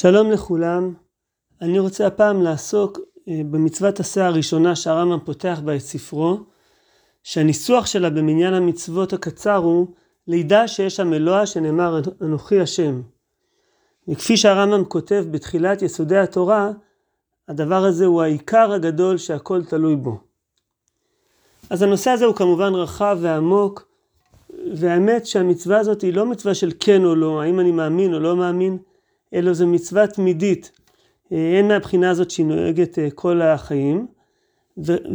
שלום לכולם, אני רוצה הפעם לעסוק אה, במצוות עשה הראשונה שהרמב"ם פותח בה את ספרו, שהניסוח שלה במניין המצוות הקצר הוא לידע שיש שם אלוה שנאמר אנוכי השם. וכפי שהרמב"ם כותב בתחילת יסודי התורה, הדבר הזה הוא העיקר הגדול שהכל תלוי בו. אז הנושא הזה הוא כמובן רחב ועמוק, והאמת שהמצווה הזאת היא לא מצווה של כן או לא, האם אני מאמין או לא מאמין, אלא זו מצווה תמידית, הן מהבחינה הזאת שהיא נוהגת אה, כל החיים,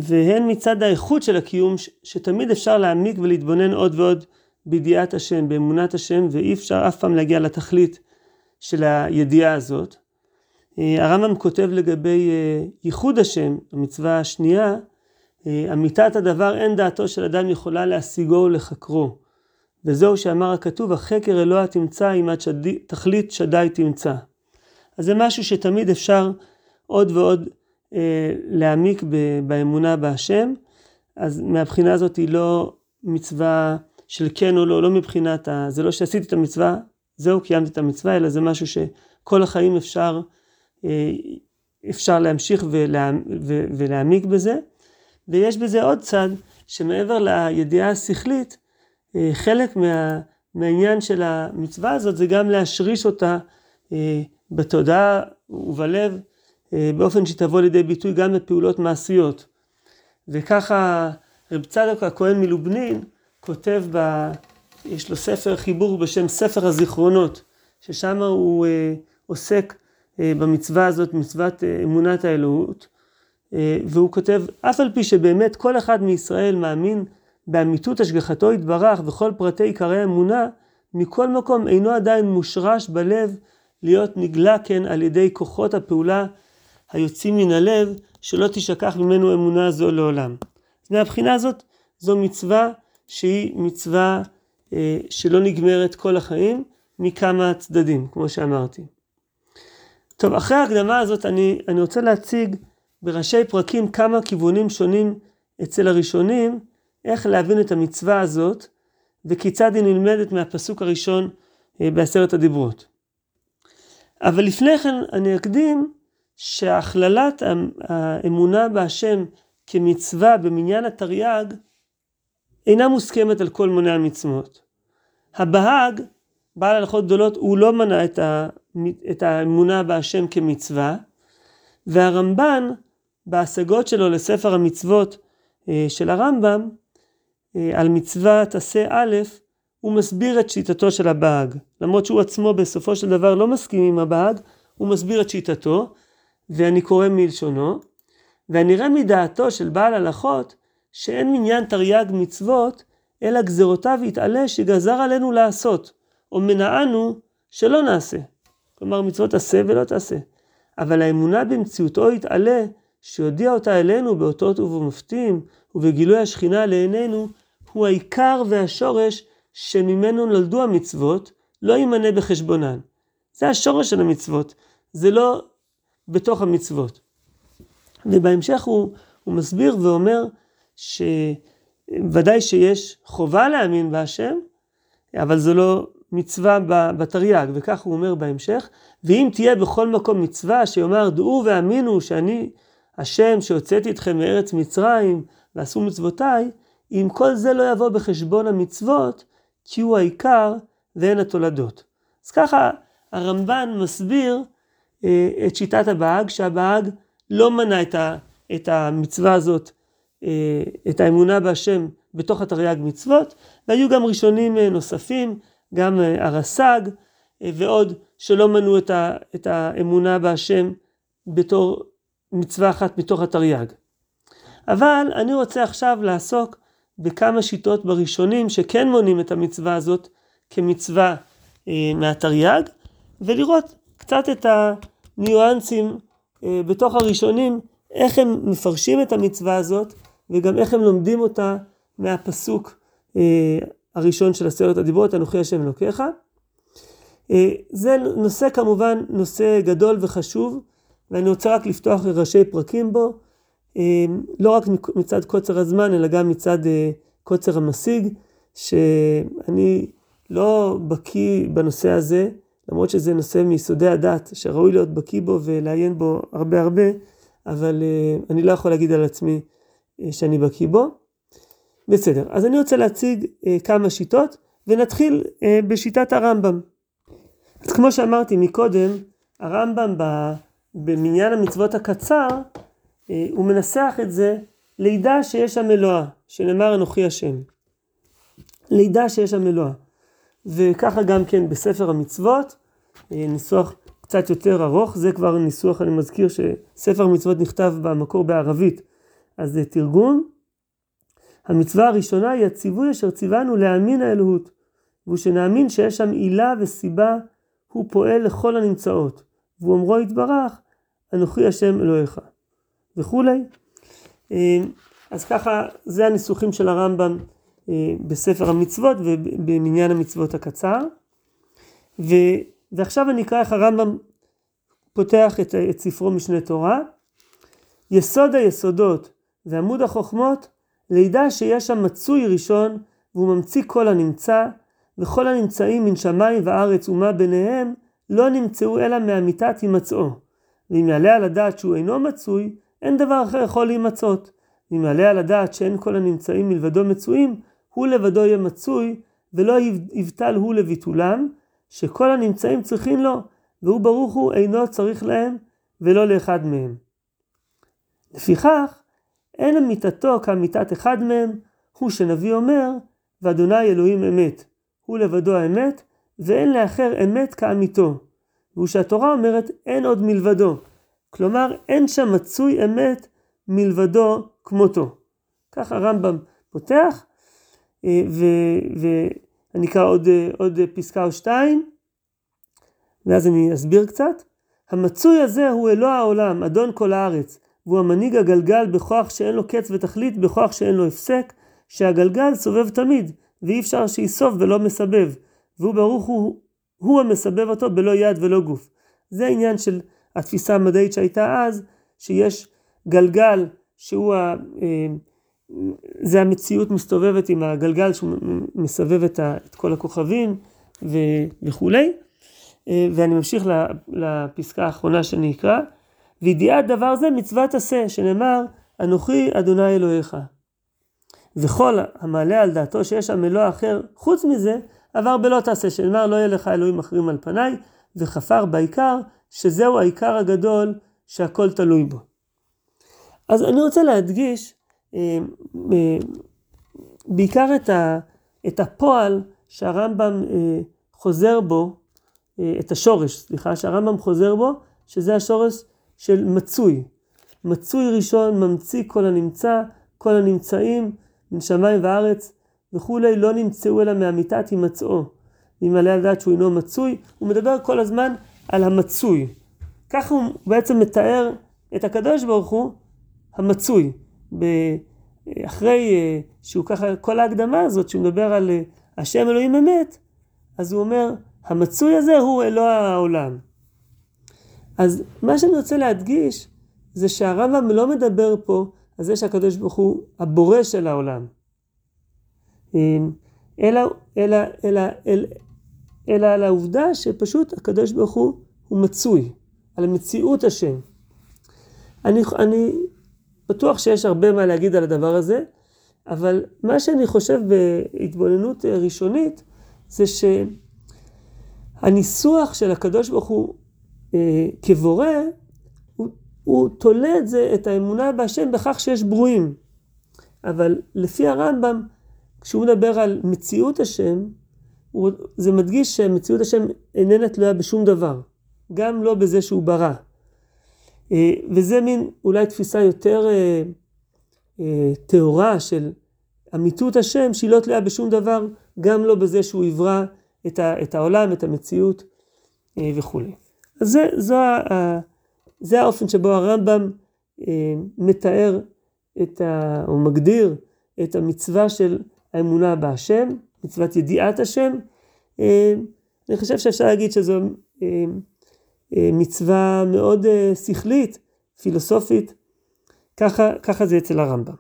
והן מצד האיכות של הקיום, שתמיד אפשר להעמיק ולהתבונן עוד ועוד בידיעת השם, באמונת השם, ואי אפשר אף פעם להגיע לתכלית של הידיעה הזאת. אה, הרמב"ם כותב לגבי אה, ייחוד השם, המצווה השנייה, אמיתת הדבר אין דעתו של אדם יכולה להשיגו ולחקרו. וזהו שאמר הכתוב, החקר אלוה תמצא אם עד שדי, תכלית שדי תמצא. אז זה משהו שתמיד אפשר עוד ועוד אה, להעמיק ב, באמונה בהשם. אז מהבחינה הזאת היא לא מצווה של כן או לא, לא מבחינת, ה, זה לא שעשיתי את המצווה, זהו קיימתי את המצווה, אלא זה משהו שכל החיים אפשר, אה, אפשר להמשיך ולה, ו, ולהעמיק בזה. ויש בזה עוד צד, שמעבר לידיעה השכלית, חלק מה, מהעניין של המצווה הזאת זה גם להשריש אותה אה, בתודעה ובלב אה, באופן שתבוא לידי ביטוי גם בפעולות מעשיות. וככה רב צדוק הכהן מלובנין כותב, ב, יש לו ספר חיבור בשם ספר הזיכרונות, ששם הוא עוסק במצווה הזאת, מצוות אמונת האלוהות, והוא כותב, אף על פי שבאמת כל אחד מישראל מאמין באמיתות השגחתו יתברך וכל פרטי עיקרי האמונה, מכל מקום אינו עדיין מושרש בלב להיות נגלה כן על ידי כוחות הפעולה היוצאים מן הלב, שלא תשכח ממנו אמונה זו לעולם. אז מהבחינה הזאת, זו מצווה שהיא מצווה אה, שלא נגמרת כל החיים, מכמה צדדים, כמו שאמרתי. טוב, אחרי ההקדמה הזאת אני, אני רוצה להציג בראשי פרקים כמה כיוונים שונים אצל הראשונים, איך להבין את המצווה הזאת וכיצד היא נלמדת מהפסוק הראשון אה, בעשרת הדיברות. אבל לפני כן אני אקדים שהכללת האמונה בהשם כמצווה במניין התרי"ג אינה מוסכמת על כל מוני המצוות. הבהג, בעל הלכות גדולות, הוא לא מנה את, האמונה בהשם כמצווה, והרמב"ן, בהשגות שלו לספר המצוות אה, של הרמב"ם, על מצוות עשה א', הוא מסביר את שיטתו של הבהג. למרות שהוא עצמו בסופו של דבר לא מסכים עם הבהג, הוא מסביר את שיטתו, ואני קורא מלשונו, והנראה מדעתו של בעל הלכות, שאין מניין תרי"ג מצוות, אלא גזרותיו יתעלה שגזר עלינו לעשות, או מנענו שלא נעשה. כלומר מצוות עשה ולא תעשה. אבל האמונה במציאותו יתעלה, שיודיע אותה אלינו באותות ובמופתים, ובגילוי השכינה לעינינו, הוא העיקר והשורש שממנו נולדו המצוות, לא יימנה בחשבונן. זה השורש של המצוות, זה לא בתוך המצוות. ובהמשך הוא, הוא מסביר ואומר שוודאי שיש חובה להאמין בהשם, אבל זו לא מצווה בתרי"ג, וכך הוא אומר בהמשך, ואם תהיה בכל מקום מצווה שיאמר דעו ואמינו שאני השם שהוצאתי אתכם מארץ מצרים ועשו מצוותיי, אם כל זה לא יבוא בחשבון המצוות, כי הוא העיקר והן התולדות. אז ככה הרמב"ן מסביר אה, את שיטת הבהג, שהבהג לא מנה את, ה, את המצווה הזאת, אה, את האמונה בהשם בתוך התרי"ג מצוות, והיו גם ראשונים אה, נוספים, גם אה, הרס"ג אה, ועוד שלא מנו את, ה, את האמונה בהשם בתור מצווה אחת מתוך התרי"ג. אבל אני רוצה עכשיו לעסוק בכמה שיטות בראשונים שכן מונים את המצווה הזאת כמצווה אה, מהתרי"ג, ולראות קצת את הניואנסים אה, בתוך הראשונים, איך הם מפרשים את המצווה הזאת, וגם איך הם לומדים אותה מהפסוק אה, הראשון של עשרת הדיברות, אנוכי השם אלוקיך. אה, זה נושא כמובן נושא גדול וחשוב, ואני רוצה רק לפתוח ראשי פרקים בו. אמ, לא רק מצד קוצר הזמן, אלא גם מצד אה, קוצר המשיג, שאני לא בקיא בנושא הזה, למרות שזה נושא מיסודי הדת שראוי להיות בקיא בו ולעיין בו הרבה הרבה, אבל uh, אני לא יכול להגיד על עצמי שאני בקיא בו. בסדר, אז אני רוצה להציג כמה שיטות ונתחיל בשיטת הרמב"ם. אז כמו שאמרתי מקודם, הרמב"ם במניין המצוות הקצר, הוא מנסח את זה לידע שיש שם אלוה, שנאמר אנוכי השם. לידע שיש שם אלוה. וככה גם כן בספר המצוות, אה, ניסוח קצת יותר ארוך, זה כבר ניסוח, אני מזכיר שספר המצוות נכתב במקור בערבית, אז זה תרגום. המצווה הראשונה היא הציווי אשר ציוונו להאמין האלוהות, והוא שנאמין שיש שם עילה וסיבה, הוא פועל לכל הנמצאות, והוא אומרו יתברך, אנוכי השם אלוהיך, וכולי. אה, אז ככה, זה הניסוחים של הרמב"ם אה, בספר המצוות ובמניין המצוות הקצר. ו, ועכשיו אני אקרא איך הרמב"ם פותח את, את ספרו משנה תורה. יסוד היסודות ועמוד החוכמות, לידע שיש שם מצוי ראשון והוא ממציא כל הנמצא, וכל הנמצאים מן שמיים וארץ ומה ביניהם, לא נמצאו אלא מאמיתת הימצאו. ואם יעלה על הדעת שהוא אינו מצוי, אין דבר אחר יכול להימצאות. אם יעלה על הדעת שאין כל הנמצאים מלבדו מצויים, הוא לבדו יהיה מצוי, ולא יבטל הוא לביטולם, שכל הנמצאים צריכים לו, והוא ברוך הוא אינו צריך להם, ולא לאחד מהם. לפיכך, אין אמיתתו כאמיתת אחד מהם, הוא שנביא אומר, ואדוני אלוהים אמת. הוא לבדו האמת, ואין לאחר אמת כאמיתו. והוא שהתורה אומרת, אין עוד מלבדו. כלומר, אין שם מצוי אמת מלבדו כמותו. ככה הרמב"ם פותח, אה, ואני אקרא עוד, אה, עוד פסקה או שתיים, ואז אני אסביר קצת. המצוי הזה הוא אלוה העולם, אדון כל הארץ, והוא המנהיג הגלגל בכוח שאין לו קץ ותכלית, בכוח שאין לו הפסק, שהגלגל סובב תמיד, ואי אפשר שיסוף ולא מסבב, והוא ברוך הוא, הוא המסבב אותו בלא יד ולא גוף. זה העניין של התפיסה המדעית שהייתה אז, שיש גלגל שהוא ה... אה, זה המציאות מסתובבת עם הגלגל שהוא מסבב את, ה, את כל הכוכבים ו, וכולי. אה, ואני ממשיך לפסקה האחרונה שאני אקרא. וידיעת דבר זה מצוות עשה, שנאמר, אנוכי אדוני אלוהיך. וכל המעלה על דעתו שיש שם אלוה אחר חוץ מזה, עבר בלא תעשה, שנאמר לא יהיה לך אלוהים אחרים על פניי, וחפר בעיקר, שזהו העיקר הגדול שהכל תלוי בו. אז אני רוצה להדגיש אה, אה, בעיקר את, ה, את הפועל שהרמב"ם אה, חוזר בו, את השורש, סליחה, שהרמב"ם חוזר בו, שזה השורש של מצוי. מצוי ראשון, ממציא כל הנמצא, כל הנמצאים, מן שמיים וארץ וכולי, לא נמצאו אלא מאמיתת הימצאו. אם עליה לדעת שהוא אינו מצוי, הוא מדבר כל הזמן על המצוי. ככה הוא בעצם מתאר את הקדוש ברוך הוא, המצוי. אחרי אה, שהוא ככה, כל ההקדמה הזאת, שהוא מדבר על אה, השם אלוהים אמת, אז הוא אומר, המצוי הזה הוא אלוה העולם. אז מה שאני רוצה להדגיש, זה שהרמב"ם לא מדבר פה על זה שהקדוש ברוך הוא הבורא של העולם. אמ, אלא, אלא, אלא, אלא, אלא על העובדה שפשוט הקדוש ברוך הוא, הוא מצוי, על המציאות השם. אני, אני בטוח שיש הרבה מה להגיד על הדבר הזה, אבל מה שאני חושב בהתבוננות ראשונית, זה שהניסוח של הקדוש ברוך הוא אה, כבורא, הוא, הוא תולה את זה, את האמונה בהשם, בכך שיש ברואים. אבל לפי הרמב"ם, כשהוא מדבר על מציאות השם, זה מדגיש שמציאות השם איננה תלויה בשום דבר, גם לא בזה שהוא ברא. אה, וזה מין אולי תפיסה יותר אה, אה, טהורה של אמיתות השם, שהיא לא תלויה בשום דבר, גם לא בזה שהוא יברא את, ה, את העולם, את המציאות וכולי. אז זה, זו, ה, זה האופן שבו הרמב"ם מתאר את ה, או מגדיר את המצווה של האמונה בהשם, מצוות ידיעת השם. אני חושב שאפשר להגיד שזו אה, מצווה מאוד אה, שכלית, פילוסופית, ככה, ככה זה אצל הרמב"ם.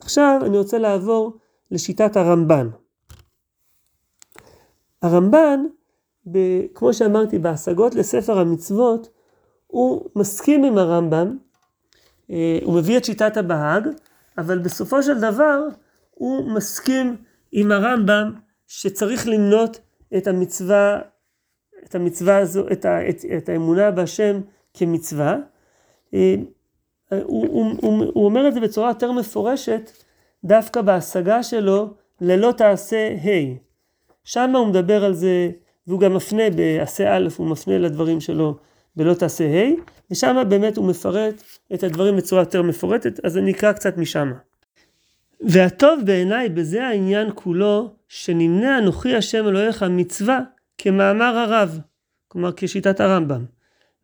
עכשיו אני רוצה לעבור לשיטת הרמב"ן. הרמב"ן ב, כמו שאמרתי, בהשגות לספר המצוות, הוא מסכים עם הרמב"ם, אה, הוא מביא את שיטת הבהג, אבל בסופו של דבר הוא מסכים עם הרמב"ם שצריך למנות את המצווה, את המצווה הזו, את, ה, את, את האמונה בהשם כמצווה. אה, הוא, הוא, הוא, הוא אומר את זה בצורה יותר מפורשת דווקא בהשגה שלו ללא תעשה ה'. שם הוא מדבר על זה, והוא גם מפנה בעשה א', הוא מפנה לדברים שלו בלא תעשה ה', ושם באמת הוא מפרט את הדברים בצורה יותר מפורטת, אז אני אקרא קצת משם. והטוב בעיניי בזה העניין כולו, שנמנה אנוכי השם אלוהיך מצווה כמאמר הרב, כלומר כשיטת הרמב"ם.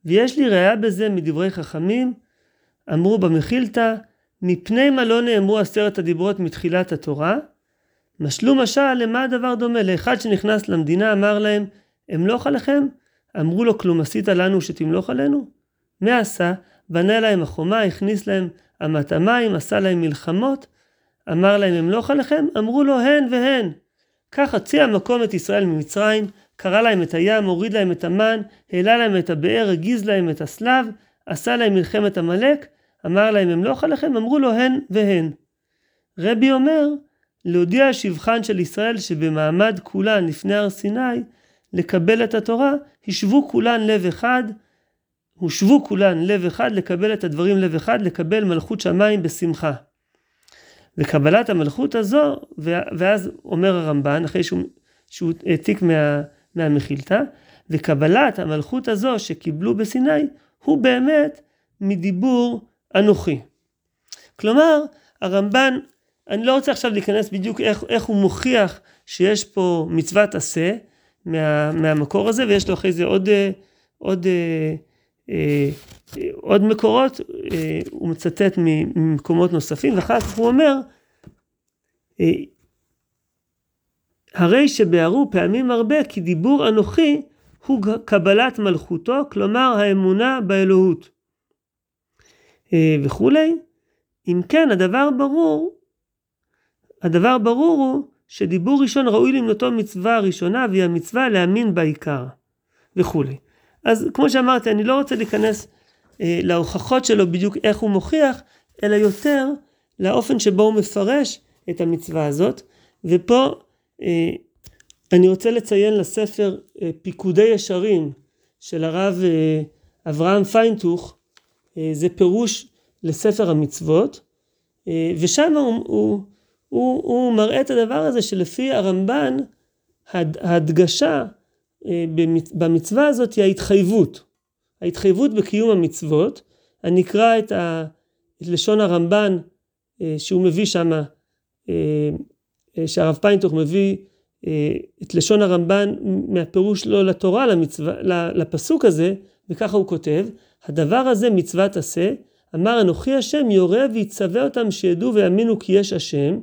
ויש לי ראיה בזה מדברי חכמים, אמרו במחילתא, מפני מה לא נאמרו עשרת הדיברות מתחילת התורה? משלו משל למה הדבר דומה? לאחד שנכנס למדינה אמר להם, אמלוך עליכם? אמרו לו כלום עשית לנו שתמלוך עלינו? מה עשה? בנה להם החומה, הכניס להם אמת המים, עשה להם מלחמות, אמר להם אמלוך עליכם? אמרו לו הן והן. כך הוציא המקום את ישראל ממצרים, קרא להם את הים, הוריד להם את המן, העלה להם את הבאר, הגיז להם את הסלב, עשה להם מלחמת עמלק, אמר להם אמלוך עליכם? אמרו לו הן והן. רבי אומר, להודיע שבחן של ישראל שבמעמד כולן לפני הר סיני, לקבל את התורה, השוו כולן לב אחד, הושבו כולן לב אחד, לקבל את הדברים לב אחד, לקבל מלכות שמיים בשמחה. וקבלת המלכות הזו, ואז אומר הרמב"ן, אחרי שהוא, שהוא העתיק מה, מהמחילתא, וקבלת המלכות הזו שקיבלו בסיני, הוא באמת מדיבור אנוכי. כלומר, הרמב"ן, אני לא רוצה עכשיו להיכנס בדיוק איך, איך הוא מוכיח שיש פה מצוות עשה מה, מהמקור הזה, ויש לו אחרי זה עוד, עוד, עוד, עוד מקורות, הוא מצטט ממקומות נוספים, ואחר כך הוא אומר, הרי שבהרו פעמים הרבה כי דיבור אנוכי הוא קבלת מלכותו, כלומר האמונה באלוהות. אה, וכולי. אם כן, הדבר ברור, הדבר ברור הוא שדיבור ראשון ראוי למנותו מצווה ראשונה, והיא המצווה להאמין בעיקר, וכולי. אז כמו שאמרתי, אני לא רוצה להיכנס אה, להוכחות שלו בדיוק איך הוא מוכיח, אלא יותר לאופן שבו הוא מפרש את המצווה הזאת. ופה אה, אני רוצה לציין לספר אה, פיקודי ישרים של הרב אה, אברהם פיינטוך, אה, זה פירוש לספר המצוות, ושם הוא, הוא, הוא, הוא מראה את הדבר הזה שלפי הרמב"ן, ההדגשה במצווה הזאת היא ההתחייבות. ההתחייבות בקיום המצוות. אני אקרא את, ה, את לשון הרמב"ן שהוא מביא שם, שהרב פיינטוך מביא את לשון הרמב"ן מהפירוש שלו לתורה, למצווה, לפסוק הזה, וככה הוא כותב, הדבר הזה מצוות עשה, אמר אנוכי השם יורה ויצווה אותם שידעו ויאמינו כי יש השם,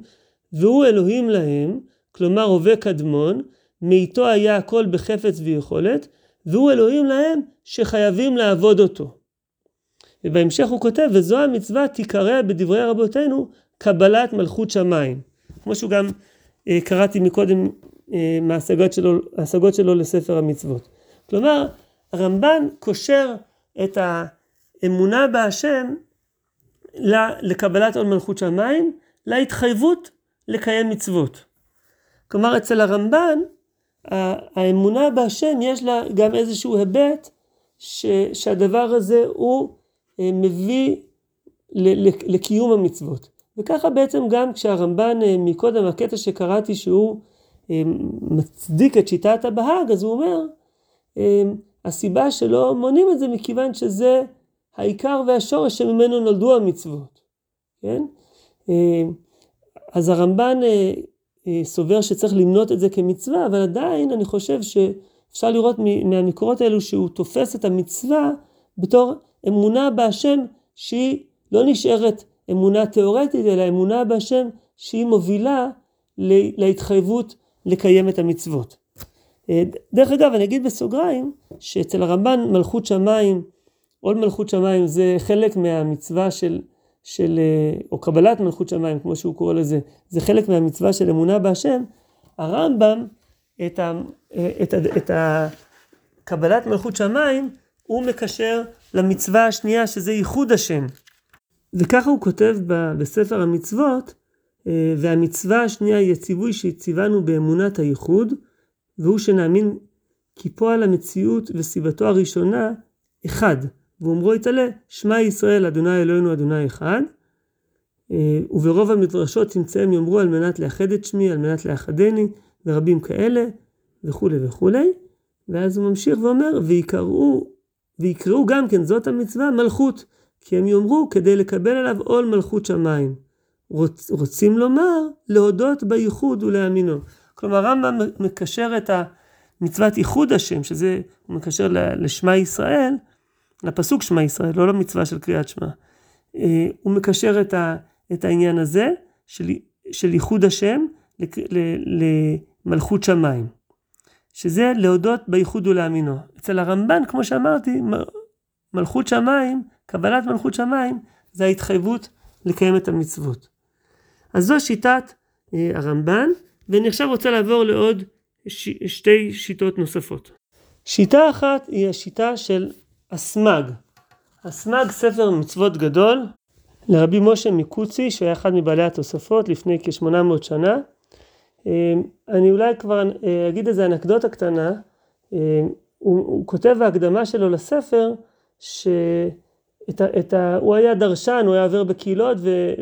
והוא אלוהים להם, כלומר הווה קדמון, מאיתו היה הכל בחפץ ויכולת, והוא אלוהים להם שחייבים לעבוד אותו. ובהמשך הוא כותב, וזו המצווה תיקרא בדברי רבותינו קבלת מלכות שמיים. כמו שהוא גם אה, קראתי מקודם אה, מההשגות שלו, שלו לספר המצוות. כלומר, הרמב"ן קושר את האמונה בהשם לקבלת עול מלכות שמיים, להתחייבות לקיים מצוות. כלומר, אצל הרמב"ן, האמונה בהשם יש לה גם איזשהו היבט ש, שהדבר הזה הוא אה, מביא לקיום המצוות. וככה בעצם גם כשהרמב"ן אה, מקודם, הקטע שקראתי שהוא מצדיק את שיטת הבהג, אז הוא אומר, הסיבה שלא מונים את זה מכיוון שזה העיקר והשורש שממנו נולדו המצוות, כן? אז הרמב"ן אה, אה, סובר שצריך למנות את זה כמצווה, אבל עדיין אני חושב שאפשר לראות מהמקורות האלו שהוא תופס את המצווה בתור אמונה בהשם שהיא לא נשארת אמונה תיאורטית, אלא אמונה בהשם שהיא מובילה להתחייבות לקיים את המצוות. אה, דרך אגב, אני אגיד בסוגריים, שאצל הרמב"ן מלכות שמיים, עול מלכות שמיים זה חלק מהמצווה של, של, אה, או קבלת מלכות שמיים, כמו שהוא קורא לזה, זה חלק מהמצווה של אמונה בהשם. הרמב"ם, את, ה, אה, את, ה, את, ה, קבלת מלכות שמיים, הוא מקשר למצווה השנייה שזה ייחוד השם. וככה הוא כותב בספר המצוות, אה, והמצווה השנייה היא הציווי שהציוונו באמונת הייחוד, והוא שנאמין כי פועל המציאות וסיבתו הראשונה אחד, ואומרו יתעלה, שמע ישראל אדוני אלוהינו אדוני אחד, אה, וברוב המדרשות תמצאם יאמרו על מנת לאחד את שמי, על מנת לאחדני, ורבים כאלה, וכולי וכולי, ואז הוא ממשיך ואומר, ויקראו, ויקראו גם כן, זאת המצווה, מלכות, כי הם יאמרו כדי לקבל עליו עול מלכות שמיים. רוצ, רוצים לומר, להודות בייחוד ולהאמינו. כלומר, רמב"ם מקשר את המצוות ייחוד השם, שזה, הוא מקשר לשמע ישראל, לפסוק שמע ישראל, לא למצווה של קריאת שמע. אה, הוא מקשר את, ה, את העניין הזה של, של ייחוד השם למלכות שמיים. שזה להודות בייחוד ולהאמינו. אצל הרמב"ן, כמו שאמרתי, מלכות שמיים, קבלת מלכות שמיים, זה ההתחייבות לקיים את המצוות. אז זו שיטת אה, הרמב"ן, ואני עכשיו רוצה לעבור לעוד ש... שתי שיטות נוספות. שיטה אחת היא השיטה של הסמ"ג. הסמ"ג ספר מצוות גדול לרבי משה מקוצי שהיה אחד מבעלי התוספות לפני כ-800 שנה. אה, אני אולי כבר אה, אגיד איזה אנקדוטה קטנה. אה, הוא, הוא כותב בהקדמה שלו לספר שאת ה, את ה, הוא היה דרשן, הוא היה עובר בקהילות ו,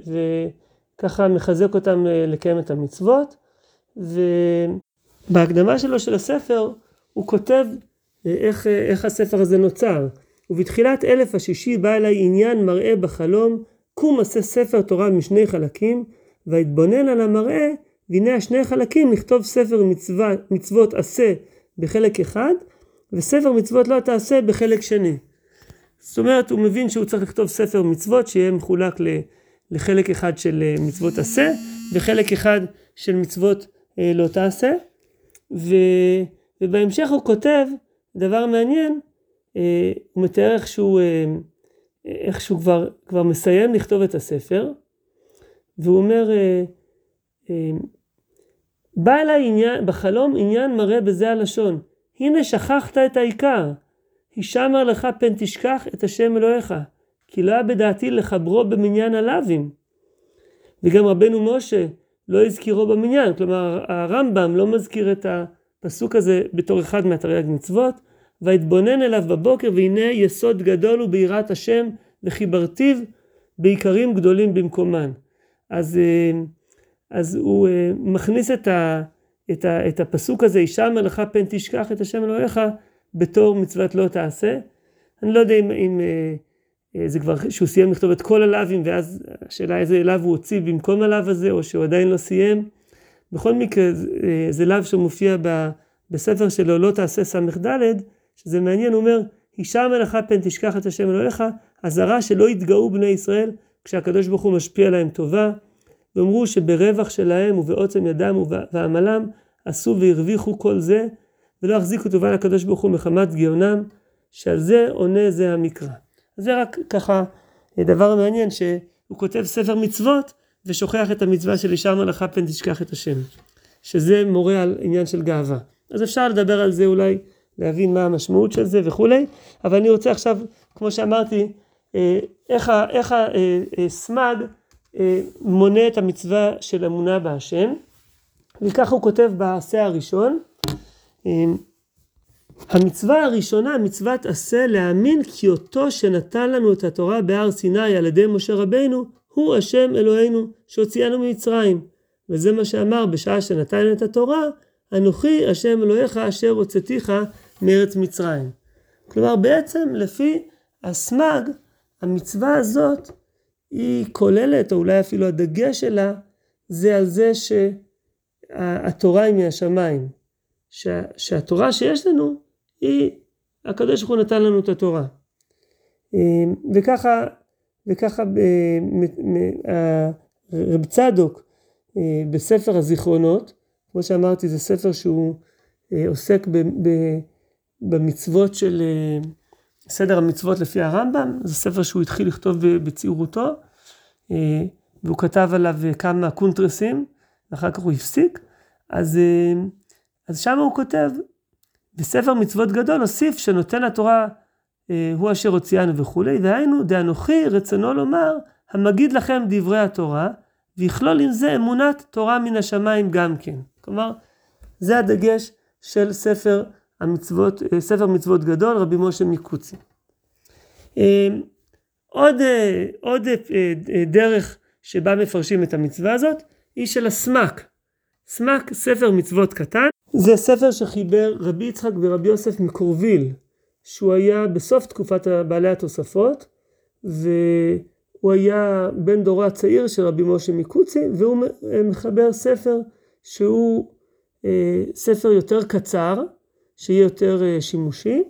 וככה מחזק אותם לקיים את המצוות. ובהקדמה שלו של הספר הוא כותב איך, איך הספר הזה נוצר. ובתחילת אלף השישי בא אליי עניין מראה בחלום, קום עשה ספר תורה משני חלקים, והתבונן על המראה, והנה השני חלקים לכתוב ספר מצווה, מצוות עשה בחלק אחד, וספר מצוות לא תעשה בחלק שני. זאת אומרת, הוא מבין שהוא צריך לכתוב ספר מצוות שיהיה מחולק לחלק אחד של אה, מצוות עשה, וחלק אחד של מצוות אה, לא תעשה. ו, ובהמשך הוא כותב דבר מעניין, אה, הוא מתאר איך שהוא, אה, איך שהוא כבר, כבר מסיים לכתוב את הספר, והוא אומר, אה, בא אליי עניין, בחלום עניין מראה בזה הלשון, הנה שכחת את העיקר, הישמר לך פן תשכח את השם אלוהיך, כי לא היה בדעתי לחברו במניין הלאווים. וגם רבנו משה לא הזכירו במניין, כלומר הרמב"ם לא מזכיר את הפסוק הזה בתור אחד מהתרי"ג מצוות, ויתבונן אליו בבוקר והנה יסוד גדול הוא ביראת השם וחיברתיו בעיקרים גדולים במקומן. אז, אה, אז הוא אה, מכניס את, ה, את, ה, את הפסוק הזה, אישה מלאכה פן תשכח את השם אלוהיך בתור מצוות לא תעשה. אני לא יודע אם, אם אה, זה כבר שהוא סיים לכתוב את כל הלאווים ואז השאלה איזה לאו הוא הוציא במקום הלאו הזה או שהוא עדיין לא סיים. בכל מקרה זה לאו שמופיע בספר שלו לא תעשה ס"ד שזה מעניין, הוא אומר, אישה מלאכה פן תשכח את השם אלוהיך, אזהרה שלא יתגאו בני ישראל כשהקדוש ברוך הוא משפיע להם טובה, ואמרו שברווח שלהם ובעוצם ידם ועמלם עשו והרוויחו כל זה, ולא החזיקו טובה לקדוש ברוך הוא מחמת גאונם, שעל זה עונה זה המקרא. זה רק ככה דבר מעניין שהוא כותב ספר מצוות ושוכח את המצווה של אישה מלאכה פן תשכח את השם, שזה מורה על עניין של גאווה. אז אפשר לדבר על זה אולי להבין מה המשמעות של זה וכולי, אבל אני רוצה עכשיו, כמו שאמרתי, אה, איך הסמ"ג אה, אה, מונה את המצווה של אמונה בהשם, וככה הוא כותב בעשה הראשון. המצווה הראשונה, מצוות עשה, להאמין כי אותו שנתן לנו את התורה בהר סיני על ידי משה רבינו, הוא השם אלוהינו שהוציאנו ממצרים. וזה מה שאמר בשעה שנתן את התורה, אנוכי השם אלוהיך אשר הוצאתיך מארץ מצרים. כלומר בעצם לפי הסמ"ג, המצווה הזאת היא כוללת, או אולי אפילו הדגש שלה, זה על זה שהתורה היא מהשמיים. שה, שהתורה שיש לנו היא, הקדוש ברוך הוא נתן לנו את התורה. אמ, וככה, וככה אה, רב צדוק אה, בספר הזיכרונות, כמו שאמרתי זה ספר שהוא אה, עוסק במצוות של סדר המצוות לפי הרמב"ם, זה ספר שהוא התחיל לכתוב בצעירותו, והוא כתב עליו כמה קונטרסים, ואחר כך הוא הפסיק, אז, אז שם הוא כותב, וספר מצוות גדול הוסיף שנותן התורה הוא אשר הוציאנו וכולי, והיינו דאנוכי רצונו לומר המגיד לכם דברי התורה, ויכלול עם זה אמונת תורה מן השמיים גם כן. כלומר, זה הדגש של ספר המצוות, אה, ספר מצוות גדול, רבי משה מקוצי. אה, עוד, עוד דרך שבה מפרשים את המצווה הזאת, היא של הסמ"ק. סמ"ק, ספר מצוות קטן, זה ספר שחיבר רבי יצחק ורבי יוסף מקורביל, שהוא היה בסוף תקופת בעלי התוספות, והוא היה בן דורו הצעיר של רבי משה מקוצי, והוא מחבר ספר שהוא אה, ספר יותר קצר, שיהיה יותר אה, שימושי,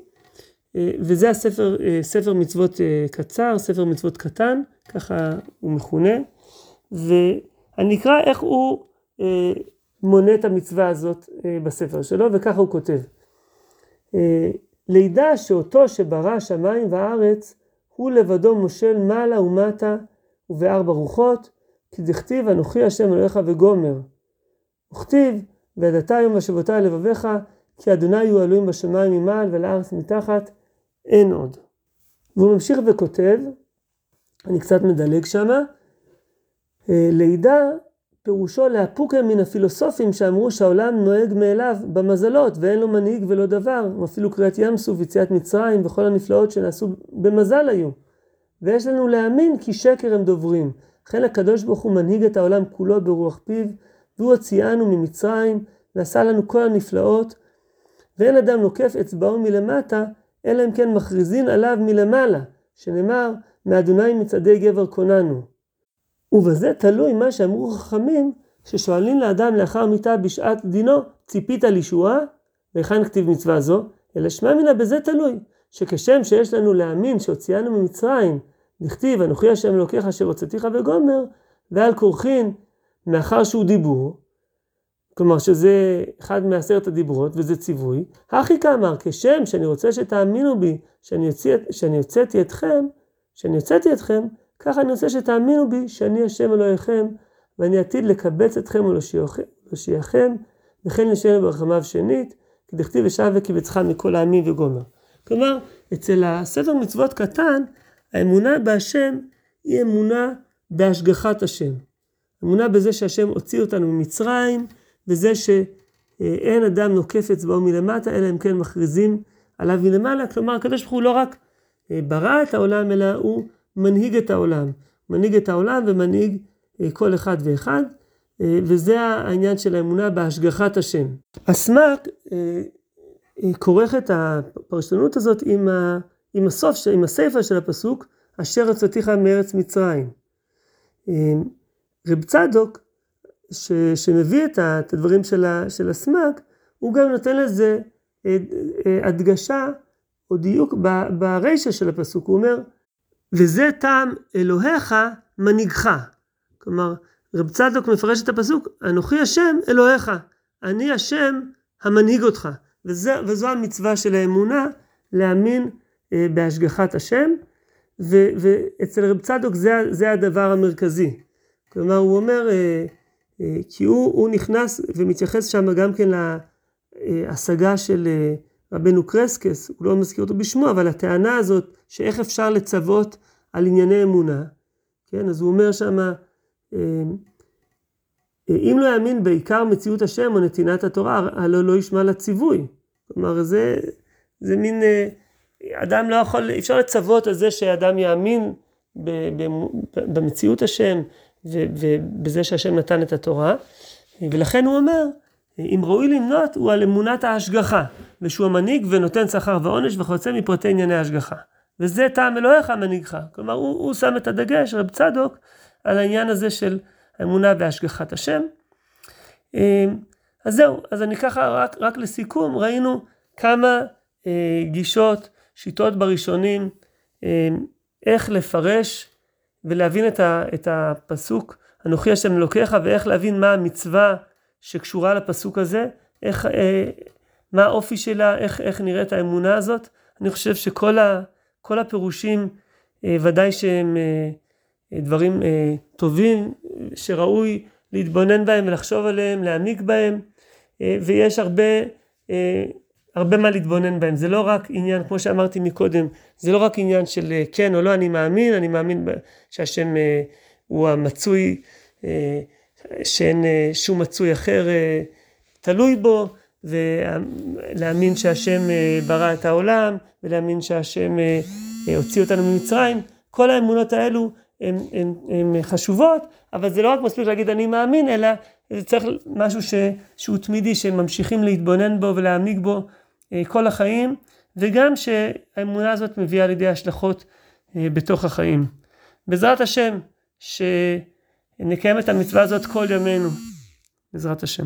אה, וזה הספר, ספר מצוות קצר, ספר מצוות קטן, ככה הוא מכונה, ואני אקרא איך הוא מונה את המצווה הזאת בספר שלו, וככה הוא כותב. לידע שאותו שברא שמיים וארץ, הוא לבדו מושל מעלה ומטה ובארבע רוחות, כי דכתיב אנוכי השם אלוהיך וגומר. וכתיב, וידעת היום ושבותי לבביך, כי אדוני הוא אלוהים בשמיים ממעל ולארץ מתחת, אין עוד. והוא ממשיך וכותב, אני קצת מדלג שמה, אה, לידע פירושו להפוקם מן הפילוסופים שאמרו שהעולם נוהג מאליו במזלות ואין לו מנהיג ולא דבר, אפילו קריאת ים סוף, יציאת מצרים וכל הנפלאות שנעשו במזל היו. ויש לנו להאמין כי שקר הם דוברים. לכן הקדוש ברוך הוא מנהיג את העולם כולו ברוח פיו, והוא הוציאנו ממצרים ועשה לנו כל הנפלאות, ואין אדם נוקף אצבעו מלמטה, אלא אם כן מכריזין עליו מלמעלה, שנאמר, מאדוני מצעדי גבר קוננו. ובזה תלוי מה שאמרו חכמים, ששואלים לאדם לאחר מיתה בשעת דינו, ציפית לישועה? והיכן כתיב מצווה זו? אלא שמע מינה בזה תלוי, שכשם שיש לנו להאמין שהוציאנו ממצרים, דכתיב אנוכי השם אלוקיך אשר הוצאתיך וגומר, ועל כורחין מאחר שהוא דיבור, כלומר שזה אחד מעשרת הדיברות וזה ציווי, הכי כאמר כשם שאני רוצה שתאמינו בי שאני הוצאתי אתכם, שאני הוצאתי אתכם, ככה אני רוצה שתאמינו בי שאני השם אלוהיכם, ואני עתיד לקבץ אתכם ולהושיעכם, וכן לשם ברחמיו שנית, כי דכתיב ושב וקיבצך מכל העמים וגומר. כלומר, אצל הספר מצוות קטן, האמונה בהשם היא אמונה בהשגחת השם. אמונה בזה שהשם הוציא אותנו ממצרים, וזה שאין אדם נוקף אצבעו מלמטה, אלא אם כן מכריזים עליו מלמעלה. כלומר, הקדוש ברוך הוא לא רק אה, ברא את העולם, אלא הוא מנהיג את העולם. מנהיג את העולם ומנהיג אה, כל אחד ואחד, אה, וזה העניין של האמונה בהשגחת השם. הסמ"ק אה, כורך את הפרשנות הזאת עם, ה, עם הסוף, עם הסיפא של הפסוק, אשר רצותיך מארץ מצרים. רב צדוק, ש, שמביא את, הדברים של, של הסמ"ק, הוא גם נותן לזה הדגשה או דיוק ברישא של הפסוק, הוא אומר, וזה טעם אלוהיך מנהיגך. כלומר, רב צדוק מפרש את הפסוק, אנוכי השם אלוהיך, אני השם המנהיג אותך. וזה, וזו המצווה של האמונה, להאמין אה, בהשגחת השם, ו, ואצל רב צדוק זה, זה הדבר המרכזי. כלומר, הוא אומר, אה, אה, כי הוא, הוא נכנס ומתייחס שם גם כן להשגה של אה, רבנו קרסקס, הוא לא מזכיר אותו בשמו, אבל הטענה הזאת שאיך אפשר לצוות על ענייני אמונה, כן, אז הוא אומר שמה, אה, אם לא יאמין בעיקר מציאות השם או נתינת התורה, הלא לא ישמע לציווי. כלומר, זה, זה מין, אה, אדם לא יכול, אפשר לצוות על זה שאדם יאמין במציאות השם ובזה שהשם נתן את התורה, ולכן הוא אומר, אם ראוי למנות הוא על אמונת ההשגחה, ושהוא המנהיג ונותן שכר ועונש וכיוצא מפרטי ענייני ההשגחה. וזה טעם אלוהיך מנהיגך. כלומר, הוא, הוא שם את הדגש, רב צדוק, על העניין הזה של האמונה בהשגחת השם. אמ, אז זהו, אז אני ככה, רק, רק לסיכום, ראינו כמה אה, גישות, שיטות בראשונים, אה, איך לפרש ולהבין את, ה, את הפסוק, אנוכי השם אלוקיך, ואיך להבין מה המצווה שקשורה לפסוק הזה, איך, אה, מה האופי שלה, איך, איך נראית האמונה הזאת. אני חושב שכל ה, כל הפירושים אה, ודאי שהם אה, אה, דברים אה, טובים, שראוי להתבונן בהם ולחשוב עליהם, להעמיק בהם, אה, ויש הרבה, אה, הרבה מה להתבונן בהם. זה לא רק עניין, כמו שאמרתי מקודם, זה לא רק עניין של כן או לא, אני מאמין, אני מאמין שהשם הוא המצוי, שאין שום מצוי אחר תלוי בו, ולהאמין שהשם ברא את העולם, ולהאמין שהשם הוציא אותנו ממצרים. כל האמונות האלו הן חשובות, אבל זה לא רק מספיק להגיד אני מאמין, אלא זה צריך משהו ש, שהוא תמידי, שממשיכים להתבונן בו ולהעמיק בו כל החיים, וגם שהאמונה הזאת מביאה לידי השלכות בתוך החיים. בעזרת השם, שנקיים את המצווה הזאת כל ימינו, בעזרת השם.